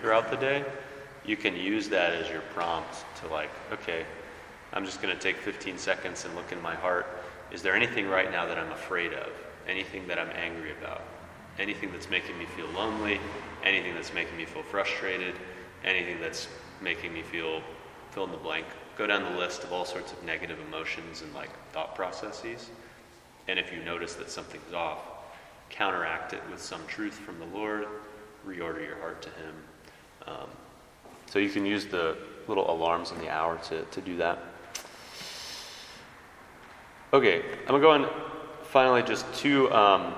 throughout the day, you can use that as your prompt to like, okay, I'm just going to take 15 seconds and look in my heart. Is there anything right now that I'm afraid of? Anything that I'm angry about? Anything that's making me feel lonely? Anything that's making me feel frustrated? Anything that's making me feel fill in the blank? Go down the list of all sorts of negative emotions and like thought processes. And if you notice that something's off, counteract it with some truth from the Lord, reorder your heart to Him, um, so you can use the little alarms in the hour to, to do that. Okay, I'm going to go on finally just two, um,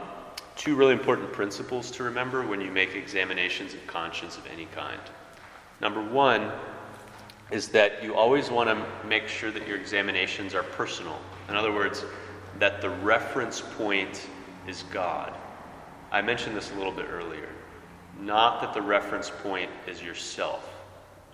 two really important principles to remember when you make examinations of conscience of any kind. Number one is that you always want to make sure that your examinations are personal. In other words, that the reference point is God. I mentioned this a little bit earlier. Not that the reference point is yourself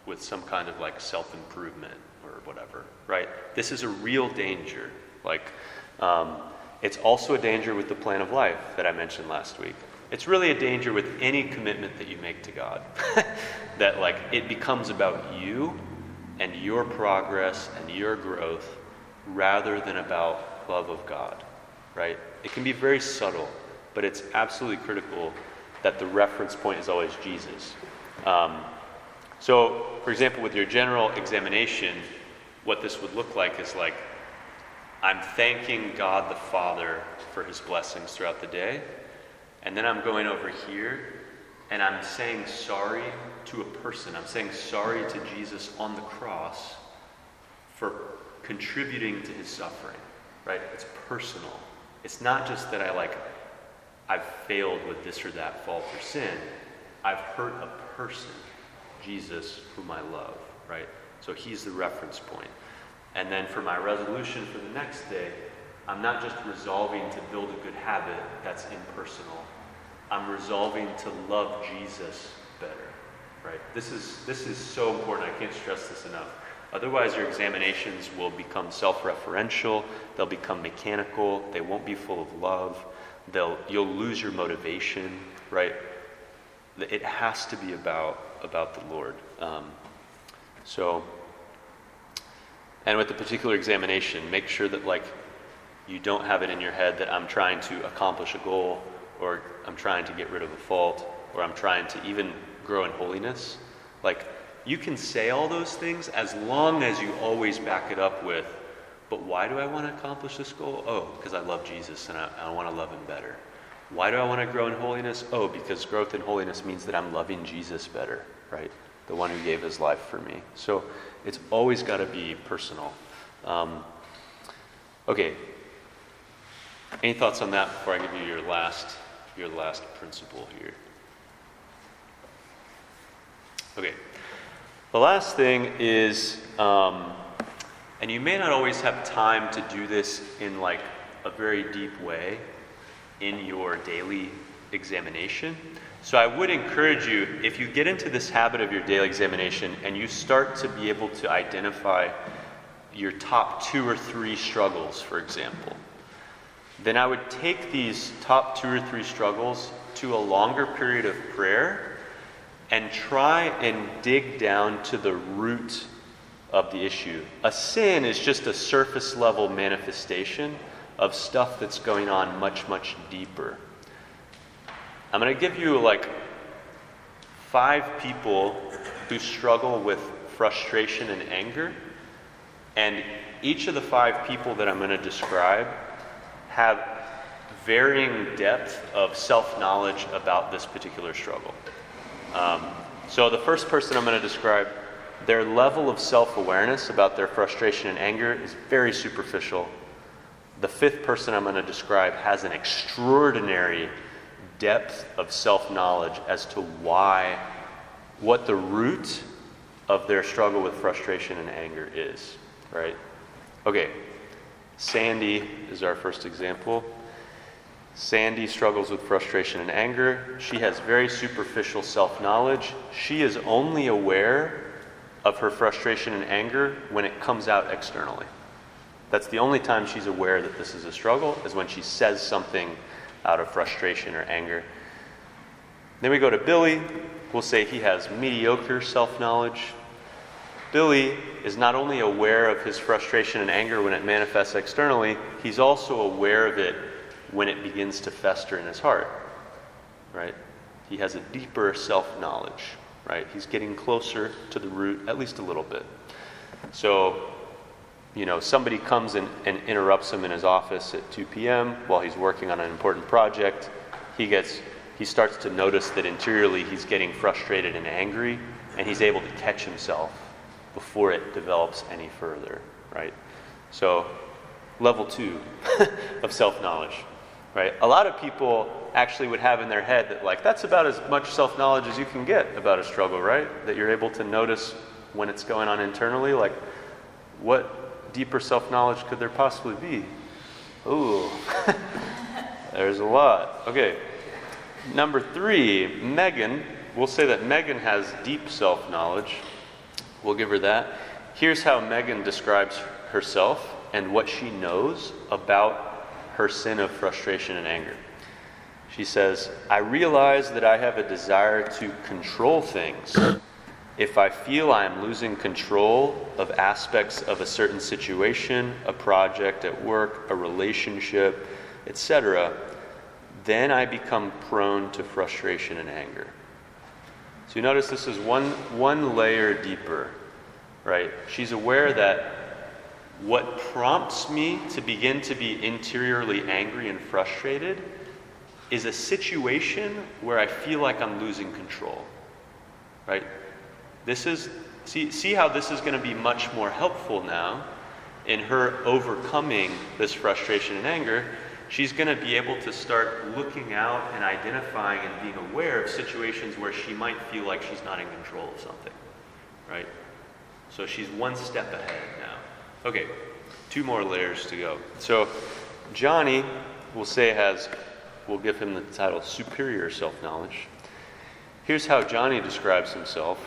with some kind of like self improvement or whatever, right? This is a real danger. Like, um, it's also a danger with the plan of life that I mentioned last week. It's really a danger with any commitment that you make to God. that, like, it becomes about you and your progress and your growth rather than about love of God, right? It can be very subtle, but it's absolutely critical that the reference point is always Jesus. Um, so, for example, with your general examination, what this would look like is like, I'm thanking God the Father for his blessings throughout the day. And then I'm going over here and I'm saying sorry to a person. I'm saying sorry to Jesus on the cross for contributing to his suffering, right? It's personal. It's not just that I like, I've failed with this or that fault or sin. I've hurt a person, Jesus, whom I love, right? So he's the reference point. And then for my resolution for the next day, I'm not just resolving to build a good habit that's impersonal. I'm resolving to love Jesus better, right? This is, this is so important. I can't stress this enough. Otherwise, your examinations will become self referential, they'll become mechanical, they won't be full of love, they'll, you'll lose your motivation, right? It has to be about, about the Lord. Um, so, and with the particular examination, make sure that, like, you don't have it in your head that I'm trying to accomplish a goal, or I'm trying to get rid of a fault, or I'm trying to even grow in holiness. Like, you can say all those things as long as you always back it up with, but why do I want to accomplish this goal? Oh, because I love Jesus and I, I want to love him better. Why do I want to grow in holiness? Oh, because growth in holiness means that I'm loving Jesus better, right? The one who gave his life for me. So it's always got to be personal. Um, okay. Any thoughts on that before I give you your last, your last principle here? Okay. The last thing is, um, and you may not always have time to do this in like a very deep way in your daily examination. So I would encourage you, if you get into this habit of your daily examination and you start to be able to identify your top two or three struggles, for example, then I would take these top two or three struggles to a longer period of prayer and try and dig down to the root of the issue. A sin is just a surface level manifestation of stuff that's going on much, much deeper. I'm going to give you like five people who struggle with frustration and anger. And each of the five people that I'm going to describe have varying depth of self knowledge about this particular struggle. Um, so, the first person I'm going to describe, their level of self awareness about their frustration and anger is very superficial. The fifth person I'm going to describe has an extraordinary depth of self knowledge as to why, what the root of their struggle with frustration and anger is, right? Okay, Sandy is our first example. Sandy struggles with frustration and anger. She has very superficial self knowledge. She is only aware of her frustration and anger when it comes out externally. That's the only time she's aware that this is a struggle, is when she says something out of frustration or anger. Then we go to Billy. We'll say he has mediocre self knowledge. Billy is not only aware of his frustration and anger when it manifests externally, he's also aware of it when it begins to fester in his heart, right? He has a deeper self knowledge, right? He's getting closer to the root, at least a little bit. So, you know, somebody comes and, and interrupts him in his office at 2 p.m. while he's working on an important project. He gets, he starts to notice that interiorly he's getting frustrated and angry, and he's able to catch himself before it develops any further, right? So, level two of self knowledge right? A lot of people actually would have in their head that, like, that's about as much self knowledge as you can get about a struggle, right? That you're able to notice when it's going on internally. Like, what deeper self knowledge could there possibly be? Ooh, there's a lot. Okay. Number three, Megan. We'll say that Megan has deep self knowledge. We'll give her that. Here's how Megan describes herself and what she knows about her sin of frustration and anger. She says, I realize that I have a desire to control things. If I feel I am losing control of aspects of a certain situation, a project at work, a relationship, etc., then I become prone to frustration and anger. So you notice this is one, one layer deeper, right? She's aware that what prompts me to begin to be interiorly angry and frustrated is a situation where I feel like I'm losing control, right? This is, see, see how this is going to be much more helpful now in her overcoming this frustration and anger she's going to be able to start looking out and identifying and being aware of situations where she might feel like she's not in control of something, right? So she's one step ahead now. Okay, two more layers to go. So Johnny, we'll say, has, we'll give him the title Superior Self Knowledge. Here's how Johnny describes himself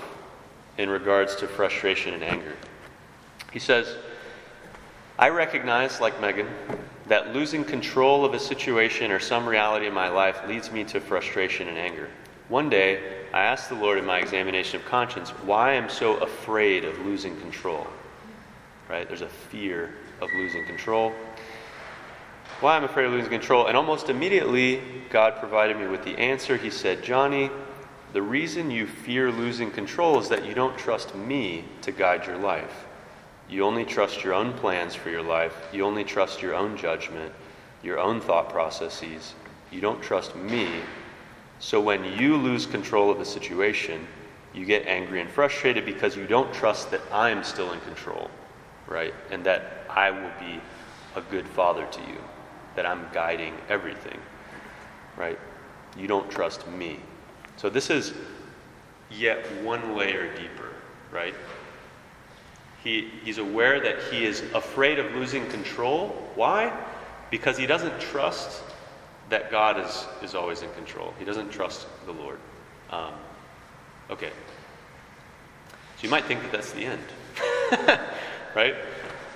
in regards to frustration and anger. He says, I recognize, like Megan, that losing control of a situation or some reality in my life leads me to frustration and anger. One day, I asked the Lord in my examination of conscience why I'm so afraid of losing control. Right? There's a fear of losing control. Why I'm afraid of losing control. And almost immediately, God provided me with the answer. He said, Johnny, the reason you fear losing control is that you don't trust me to guide your life. You only trust your own plans for your life. You only trust your own judgment, your own thought processes. You don't trust me. So when you lose control of the situation, you get angry and frustrated because you don't trust that I'm still in control, right? And that I will be a good father to you, that I'm guiding everything, right? You don't trust me. So this is yet one layer deeper, right? He, he's aware that he is afraid of losing control. Why? Because he doesn't trust that God is, is always in control. He doesn't trust the Lord. Um, okay. So you might think that that's the end, right?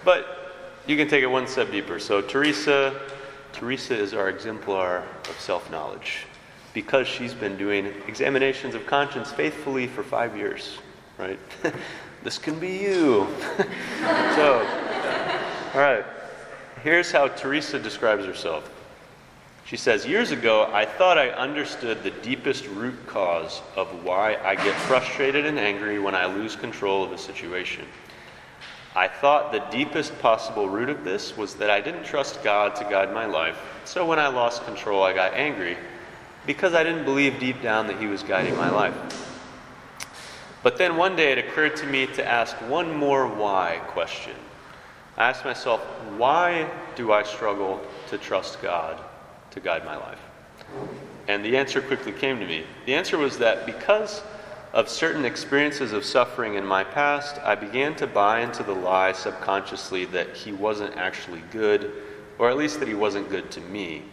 But you can take it one step deeper. So Teresa, Teresa is our exemplar of self-knowledge because she's been doing examinations of conscience faithfully for five years, right? This can be you. so, all right. Here's how Teresa describes herself. She says, Years ago, I thought I understood the deepest root cause of why I get frustrated and angry when I lose control of a situation. I thought the deepest possible root of this was that I didn't trust God to guide my life. So when I lost control, I got angry because I didn't believe deep down that He was guiding my life. But then one day it occurred to me to ask one more why question. I asked myself, why do I struggle to trust God to guide my life? And the answer quickly came to me. The answer was that because of certain experiences of suffering in my past, I began to buy into the lie subconsciously that He wasn't actually good, or at least that He wasn't good to me,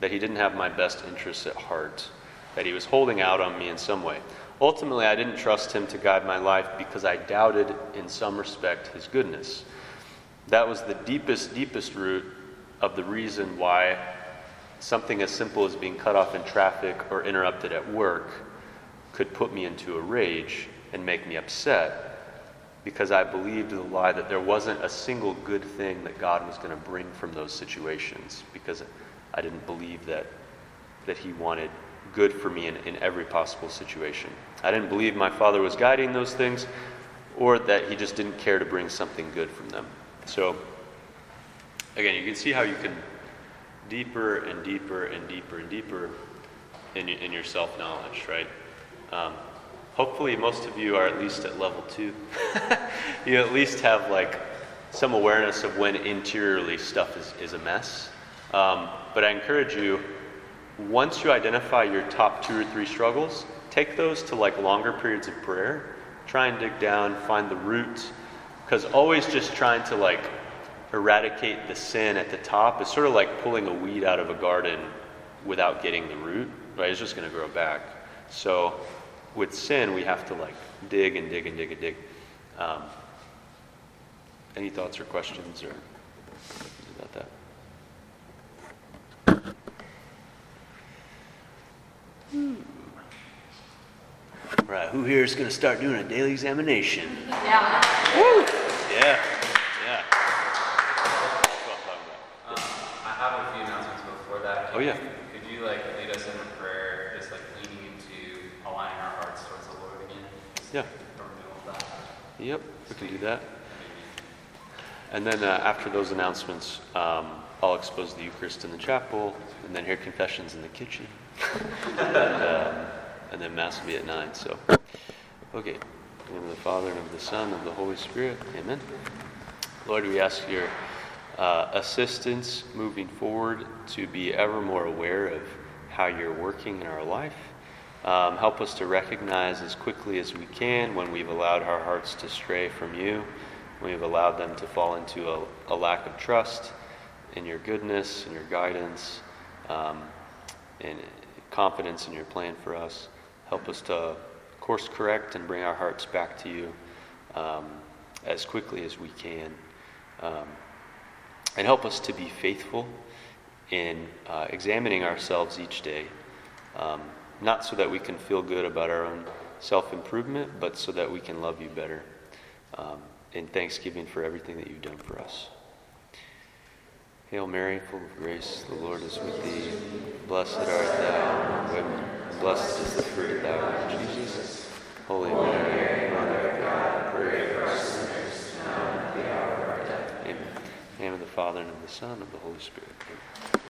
that He didn't have my best interests at heart, that He was holding out on me in some way. Ultimately, I didn't trust him to guide my life because I doubted, in some respect, his goodness. That was the deepest, deepest root of the reason why something as simple as being cut off in traffic or interrupted at work could put me into a rage and make me upset because I believed the lie that there wasn't a single good thing that God was going to bring from those situations because I didn't believe that, that He wanted good for me in, in every possible situation. I didn't believe my father was guiding those things or that he just didn't care to bring something good from them. So, again, you can see how you can deeper and deeper and deeper and deeper in, in your self knowledge, right? Um, hopefully, most of you are at least at level two. you at least have like some awareness of when interiorly stuff is, is a mess. Um, but I encourage you once you identify your top two or three struggles, take those to like longer periods of prayer. Try and dig down, find the root. Because always just trying to like eradicate the sin at the top is sort of like pulling a weed out of a garden without getting the root, right? It's just going to grow back. So with sin, we have to like dig and dig and dig and dig. Um, any thoughts or questions or about that? Right, who here is going to start doing a daily examination? Yeah. Woo! Yeah, yeah. Um, I have a few announcements before that. Oh, yeah. Could you maybe like lead us in a prayer, just like leading into aligning our hearts towards the Lord again. Just Yeah. For middle of that. Yep, we can do that. And then uh, after those announcements, um, I'll expose the Eucharist in the chapel, and then hear confessions in the kitchen, and, um, and then Mass will be at 9. So, okay. In the name of the Father, and of the Son, and of the Holy Spirit. Amen. Lord, we ask your uh, assistance moving forward to be ever more aware of how you're working in our life. Um, help us to recognize as quickly as we can when we've allowed our hearts to stray from you, when we've allowed them to fall into a, a lack of trust in your goodness and your guidance um, and confidence in your plan for us. Help us to course correct and bring our hearts back to you um, as quickly as we can. Um, and help us to be faithful in uh, examining ourselves each day, um, not so that we can feel good about our own self improvement, but so that we can love you better. Um, in thanksgiving for everything that you've done for us. Hail Mary, full of grace, the Lord is with thee. Blessed art thou among women, blessed is the fruit of thy womb, Jesus. Holy Mary, Mother of God, pray for us sinners, now and at the hour of our death. Amen. In the name of the Father, and of the Son, and of the Holy Spirit. Amen.